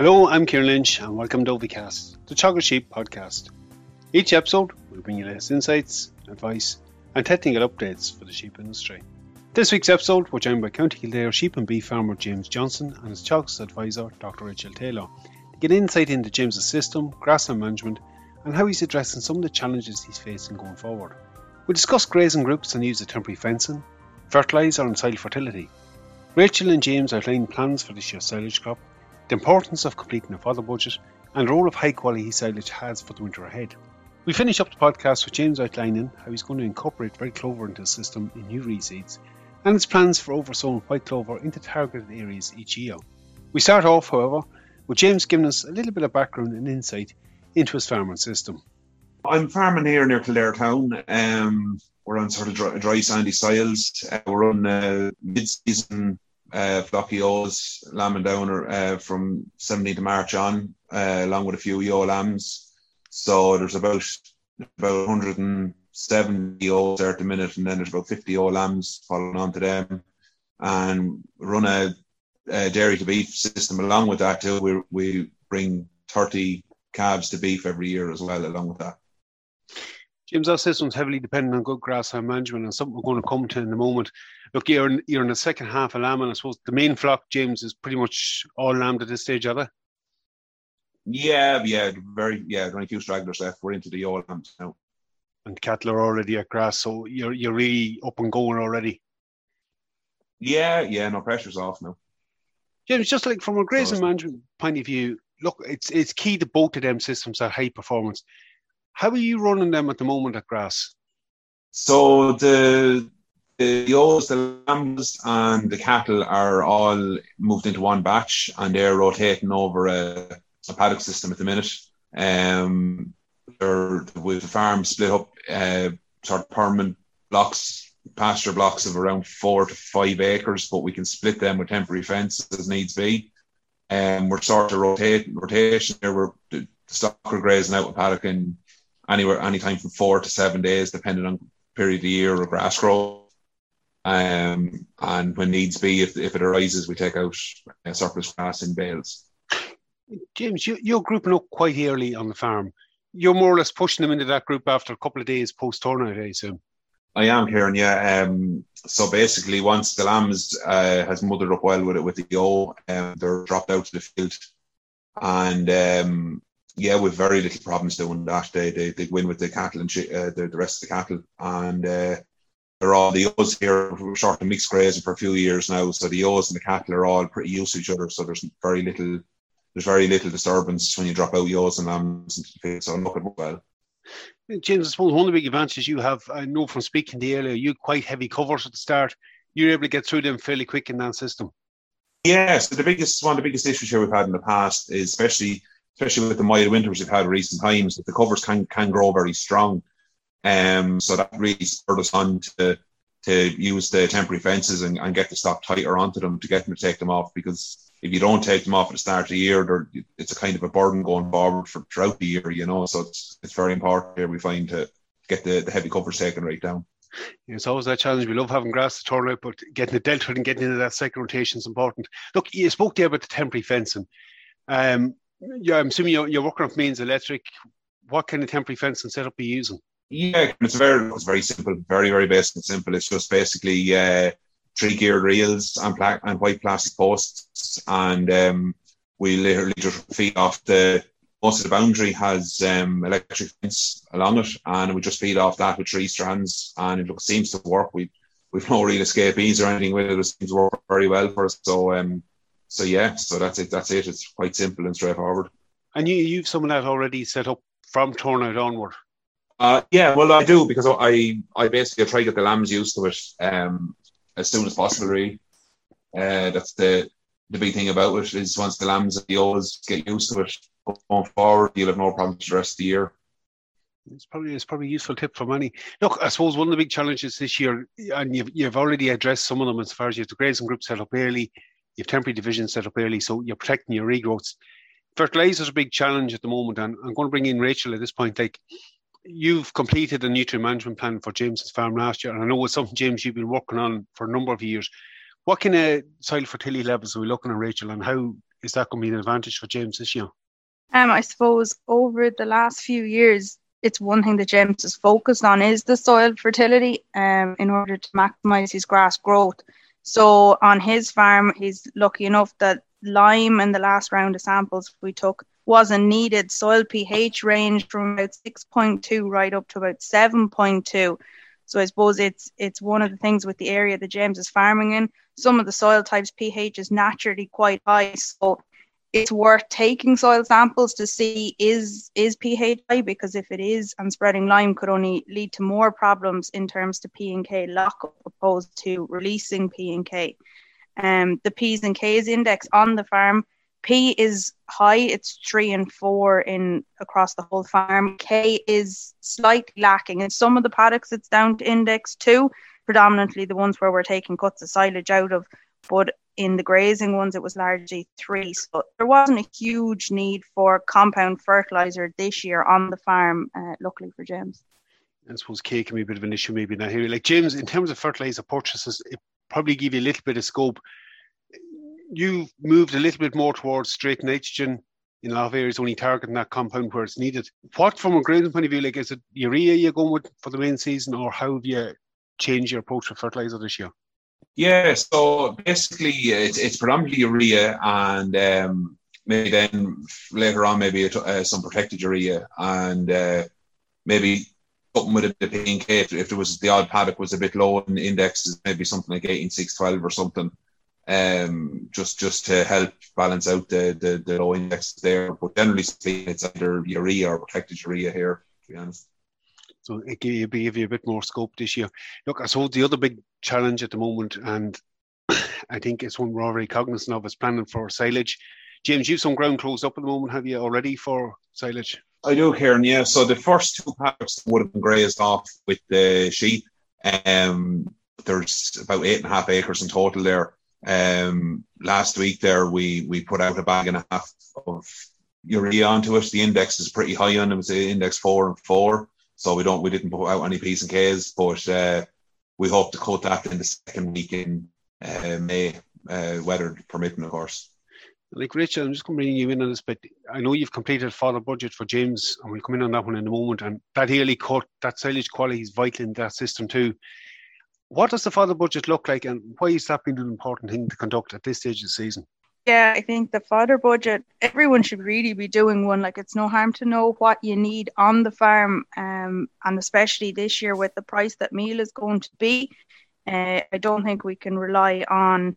Hello, I'm Kieran Lynch, and welcome to Ovicast, the Teagasc Sheep podcast. Each episode will bring you latest insights, advice, and technical updates for the sheep industry. This week's episode, we're joined by County Kildare sheep and beef farmer James Johnson and his Teagasc advisor, Dr. Rachel Taylor, to get insight into James's system, grassland management, and how he's addressing some of the challenges he's facing going forward. We discuss grazing groups and use of temporary fencing, fertiliser and soil fertility. Rachel and James outline plans for this year's silage crop, the importance of completing a fodder budget, and the role of high quality silage has for the winter ahead. We finish up the podcast with James outlining how he's going to incorporate red clover into his system in new reseeds and his plans for oversowing white clover into targeted areas each year. We start off, however, with James giving us a little bit of background and insight into his farming system. I'm farming here near Kildare town. Um, we're on sort of dry, dry sandy soils. Uh, we're on uh, mid-season uh, flocky ewes, lamb and downer uh, from 17th of March on, uh, along with a few ewe lambs. So there's about about 170 ewes there at the minute, and then there's about 50 ewe lambs following on to them. And run a, a dairy to beef system along with that too. We we bring 30 calves to beef every year as well, along with that. James, our system's heavily dependent on good grassland management, and something we're going to come to in a moment. Look, you're in, you're in the second half of lamb, and I suppose the main flock, James, is pretty much all lamb at this stage, are they? Yeah, yeah, very, yeah. Only a few stragglers left. We're into the all lambs now. And cattle are already at grass, so you're you're really up and going already. Yeah, yeah, no pressure's off now. James, just like from a grazing management point of view, look, it's it's key to both of them systems are high performance. How are you running them at the moment at grass? So the the ewes, the lambs, and the cattle are all moved into one batch, and they're rotating over a, a paddock system at the minute. Um, they're with the farm split up, uh, sort of permanent blocks, pasture blocks of around four to five acres, but we can split them with temporary fence as needs be. And um, we're sort of rotating rotation there. We're the stock are grazing out with paddock in anywhere anytime from four to seven days, depending on period of the year or grass growth. Um, and when needs be, if, if it arises, we take out uh, surplus grass in bales. James, you, you're grouping up quite early on the farm. You're more or less pushing them into that group after a couple of days post turnout, I assume. I am, Kieran. Yeah. Um, so basically, once the lambs uh, has mothered up well with it with the ewe, um, they're dropped out to the field, and um, yeah, with very little problems doing that. They they, they win with the cattle and uh, the, the rest of the cattle, and uh, they're all the ewes here. We're sort of mixed grazing for a few years now, so the ewes and the cattle are all pretty used to each other. So there's very little there's very little disturbance when you drop out ewes and lambs into the field. So I'm looking well. James, I suppose one of the big advantages you have, I know from speaking to you earlier, you quite heavy covers at the start. You're able to get through them fairly quick in that system. Yes, the biggest one of the biggest issues here we've had in the past is especially especially with the mild winters we've had recent times, that the covers can can grow very strong. Um, so that really spurred us on to to use the temporary fences and, and get the stock tighter onto them to get them to take them off because if you don't take them off at the start of the year, it's a kind of a burden going forward for throughout the year, you know. So it's it's very important here we find to get the, the heavy covers taken right down. It's always that challenge. We love having grass to turn out, but getting dealt with and getting into that second rotation is important. Look, you spoke there about the temporary fencing. Um, yeah, I'm assuming you're, you're working off mains electric. What kind of temporary fencing setup are you using? Yeah, it's very it's very simple, very very basic and simple. It's just basically uh, three geared reels and pla- and white plastic posts, and um, we literally just feed off the most of the boundary has um, electric fence along it, and we just feed off that with three strands, and it looks, seems to work. We we've no real escapees or anything with it. It seems to work very well for us. So um, so yeah, so that's it. That's it. It's quite simple and straightforward. And you, you've some of that already set up from turnout onward. Uh, yeah, well, I do because I, I basically try to get the lambs used to it um, as soon as possible. Really, uh, that's the the big thing about it is once the lambs and the ewes get used to it going forward, you'll have no problems the rest of the year. It's probably it's probably a useful tip for many. Look, I suppose one of the big challenges this year, and you've you've already addressed some of them as far as you have the grazing group set up early, you have temporary division set up early, so you're protecting your regrowths. Fertilizer is a big challenge at the moment, and I'm going to bring in Rachel at this point. Like, you've completed a nutrient management plan for James's farm last year, and I know it's something James you've been working on for a number of years. What kind of soil fertility levels are we looking at, Rachel, and how is that going to be an advantage for James this year? Um, I suppose over the last few years, it's one thing that James has focused on is the soil fertility um, in order to maximize his grass growth. So on his farm, he's lucky enough that lime in the last round of samples we took wasn't needed. Soil pH ranged from about 6.2 right up to about 7.2. So I suppose it's it's one of the things with the area that James is farming in. Some of the soil types pH is naturally quite high, so it's worth taking soil samples to see is is pH high because if it is and spreading lime could only lead to more problems in terms to P and K lockup opposed to releasing P and K. Um, the P's and K's index on the farm P is high, it's three and four in across the whole farm. K is slightly lacking. In some of the paddocks, it's down to index two, predominantly the ones where we're taking cuts of silage out of. But in the grazing ones, it was largely three. So there wasn't a huge need for compound fertilizer this year on the farm, uh, luckily for James. I suppose K can be a bit of an issue maybe that area. Like James, in terms of fertilizer purchases, it probably give you a little bit of scope you've moved a little bit more towards straight nitrogen in a lot of areas, only targeting that compound where it's needed. What, from a grading point of view, like is it urea you're going with for the main season, or how have you changed your approach to fertilizer this year? Yeah, so basically it's, it's predominantly urea and um, maybe then later on maybe uh, some protected urea and uh, maybe something with a P and K if, if there was the odd paddock was a bit low in indexes, maybe something like 18612 or something um, just just to help balance out the, the, the low index there. But generally speaking, it's either urea or protected urea here, to be honest. So it give you a bit more scope this year. Look, I suppose the other big challenge at the moment, and I think it's one we're already cognizant of, is planning for silage. James, you've some ground closed up at the moment, have you already for silage? I do, Kieran. yeah. So the first two paddocks would have been grazed off with the sheep. Um, there's about eight and a half acres in total there. Um, last week there, we we put out a bag and a half of urea onto it. The index is pretty high on it. It was index four and four, so we don't we didn't put out any P's and K's, but uh, we hope to cut that in the second week in uh, May, uh, weather permitting, of course. Like Rachel, I'm just going to bring you in on this, but I know you've completed fodder budget for James, and we'll come in on that one in a moment. And that yearly cut, that silage quality is vital in that system too. What does the fodder budget look like, and why is that being an important thing to conduct at this stage of the season? Yeah, I think the fodder budget, everyone should really be doing one. Like, it's no harm to know what you need on the farm, um, and especially this year with the price that meal is going to be. Uh, I don't think we can rely on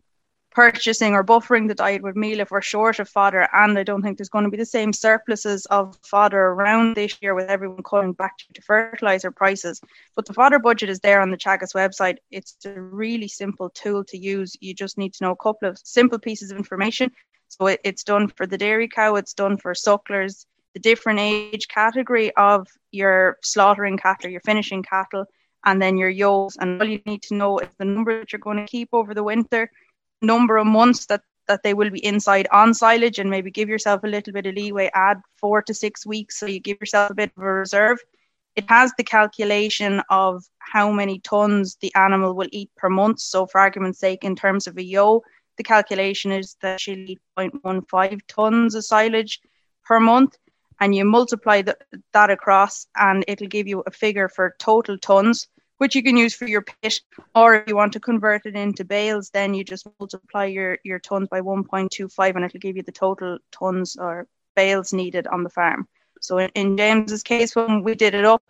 purchasing or buffering the diet with meal if we're short of fodder. And I don't think there's going to be the same surpluses of fodder around this year with everyone coming back to fertilizer prices. But the fodder budget is there on the Teagasc website. It's a really simple tool to use. You just need to know a couple of simple pieces of information. So it, it's done for the dairy cow, it's done for sucklers, the different age category of your slaughtering cattle, your finishing cattle, and then your yolks. And all you need to know is the number that you're going to keep over the winter number of months that that they will be inside on silage and maybe give yourself a little bit of leeway add four to six weeks so you give yourself a bit of a reserve. It has the calculation of how many tons the animal will eat per month. So for argument's sake in terms of a yo the calculation is that she'll eat 0.15 tons of silage per month. And you multiply the, that across and it'll give you a figure for total tons which you can use for your pit, or if you want to convert it into bales, then you just multiply your, your tons by 1.25 and it'll give you the total tons or bales needed on the farm. So in, in James's case, when we did it up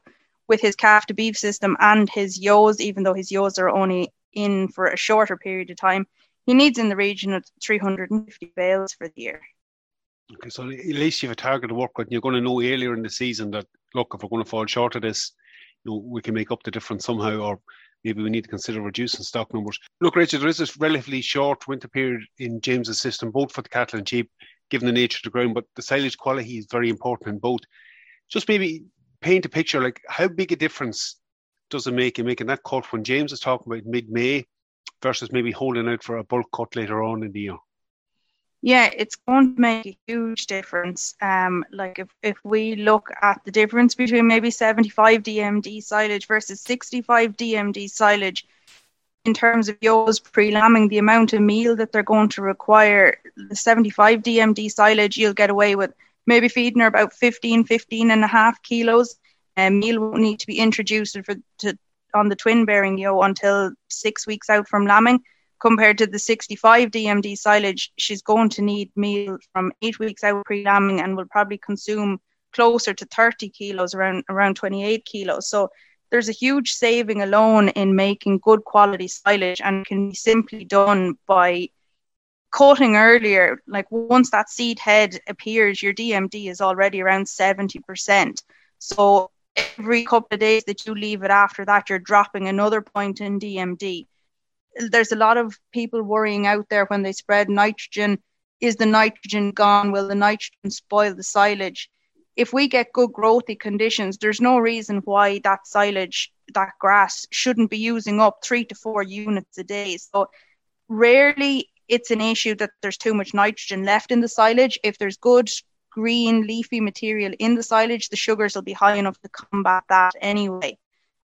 with his calf to beef system and his yos, even though his yos are only in for a shorter period of time, he needs in the region of 350 bales for the year. Okay, so at least you have a target to work with. You're going to know earlier in the season that look, if we're going to fall short of this, you know, we can make up the difference somehow, or maybe we need to consider reducing stock numbers. Look, Rachel, there is this relatively short winter period in James's system, both for the cattle and sheep, given the nature of the ground, but the silage quality is very important in both. Just maybe paint a picture like how big a difference does it make in making that cut when James is talking about mid May versus maybe holding out for a bulk cut later on in the year? Yeah, it's going to make a huge difference. Um, like if, if we look at the difference between maybe 75 DMD silage versus 65 DMD silage, in terms of yos pre-lambing, the amount of meal that they're going to require, the 75 DMD silage, you'll get away with maybe feeding her about 15, 15 and a half kilos. And um, meal won't need to be introduced for to on the twin bearing yo until six weeks out from lambing. Compared to the 65 DMD silage, she's going to need meal from eight weeks out pre lambing and will probably consume closer to 30 kilos, around around 28 kilos. So there's a huge saving alone in making good quality silage and can be simply done by cutting earlier. Like once that seed head appears, your DMD is already around 70%. So every couple of days that you leave it after that, you're dropping another point in DMD. There's a lot of people worrying out there when they spread nitrogen. Is the nitrogen gone? Will the nitrogen spoil the silage? if we get good growthy conditions, there's no reason why that silage, that grass, shouldn't be using up three to four units a day. So rarely it's an issue that there's too much nitrogen left in the silage. If there's good green leafy material in the silage, the sugars will be high enough to combat that anyway.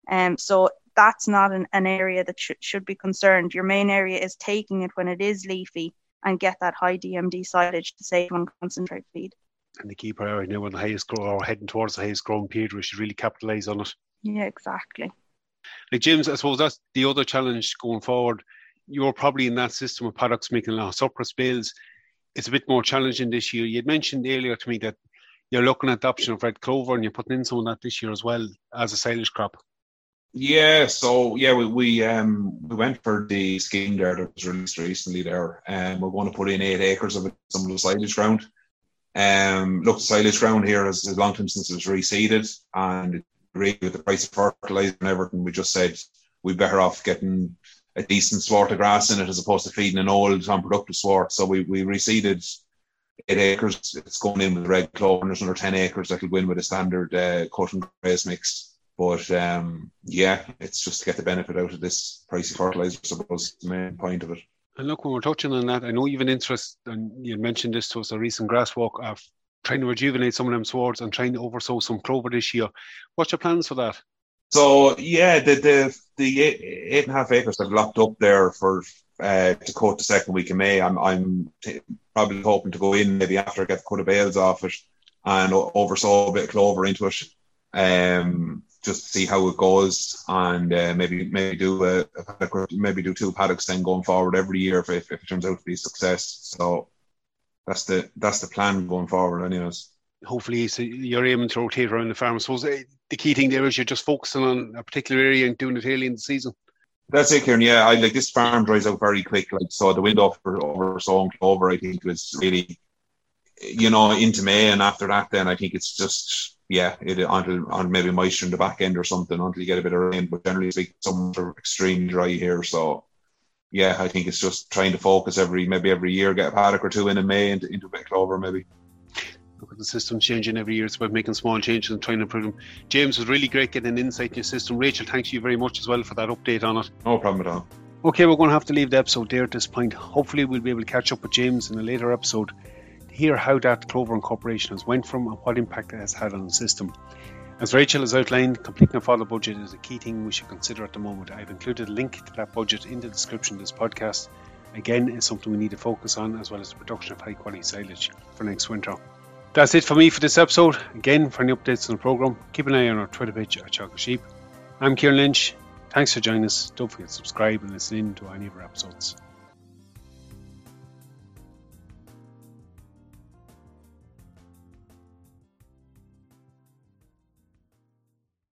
Um, so that's not an, an area that sh- should be concerned. Your main area is taking it when it is leafy and get that high DMD silage to save on concentrate feed and the key priority now when the highest grow or heading towards the highest growing period, we should really capitalise on it. Yeah, exactly. Like James, I suppose that's the other challenge going forward. You're probably in that system of paddocks making a lot of surplus bales. It's a bit more challenging this year. You'd mentioned earlier to me that you're looking at the option of red clover and you're putting in some of that this year as well as a silage crop. Yeah, so yeah, we we um we went for the scheme there that was released recently there, and we're going to put in eight acres of it, some of the silage ground. Um, look, the silage ground here is a long time since it was reseeded, and really with the price of fertilizer and everything, we just said we better off getting a decent sward of grass in it as opposed to feeding an old unproductive sward. So we, we reseeded eight acres. It's going in with red clover, and there's another ten acres that will go in with a standard uh, cut and graze mix. But um, yeah, it's just to get the benefit out of this pricey fertilizer. I suppose the main point of it. And look, when we're touching on that, I know you've an interest, and you mentioned this to us, a recent grass walk of trying to rejuvenate some of them swards and trying to oversow some clover this year. What's your plans for that? So yeah, the the the eight, eight and a half acres I've locked up there for uh, to cut the second week of May. I'm I'm t- probably hoping to go in maybe after I get the cut of bales off it and oversow a bit of clover into it. Um, just see how it goes and uh, maybe maybe do a, a, maybe do two paddocks then going forward every year if, if it turns out to be a success. So that's the that's the plan going forward, anyways. Hopefully, so you're aiming to rotate around the farm. I suppose the key thing there is you're just focusing on a particular area and doing it early in the season. That's it, Kieran. Yeah, I like this farm dries out very quick. Like so, the window for over sowing clover, I think, was really, you know, into May, and after that, then I think it's just yeah, it until on maybe moisture in the back end or something until you get a bit of rain. But generally speaking, some are extremely dry here. So yeah, I think it's just trying to focus every maybe every year, get a paddock or two in in May into, into a bit clover maybe. Look at the system changing every year. It's about making small changes and trying to improve them. James was really great getting an insight in your system. Rachel, thanks you very much as well for that update on it. No problem at all. Okay, we're going to have to leave the episode there at this point. Hopefully, we'll be able to catch up with James in a later episode hear how that Clover incorporation has went from and what impact it has had on the system. As Rachel has outlined, completing a fodder budget is a key thing we should consider at the moment. I've included a link to that budget in the description of this podcast. Again, it's something we need to focus on as well as the production of high quality silage for next winter. That's it for me for this episode. Again, for any updates on the programme, keep an eye on our Twitter page at Teagasc Sheep. I'm Kieran Lynch. Thanks for joining us. Don't forget to subscribe and listen in to any of our episodes.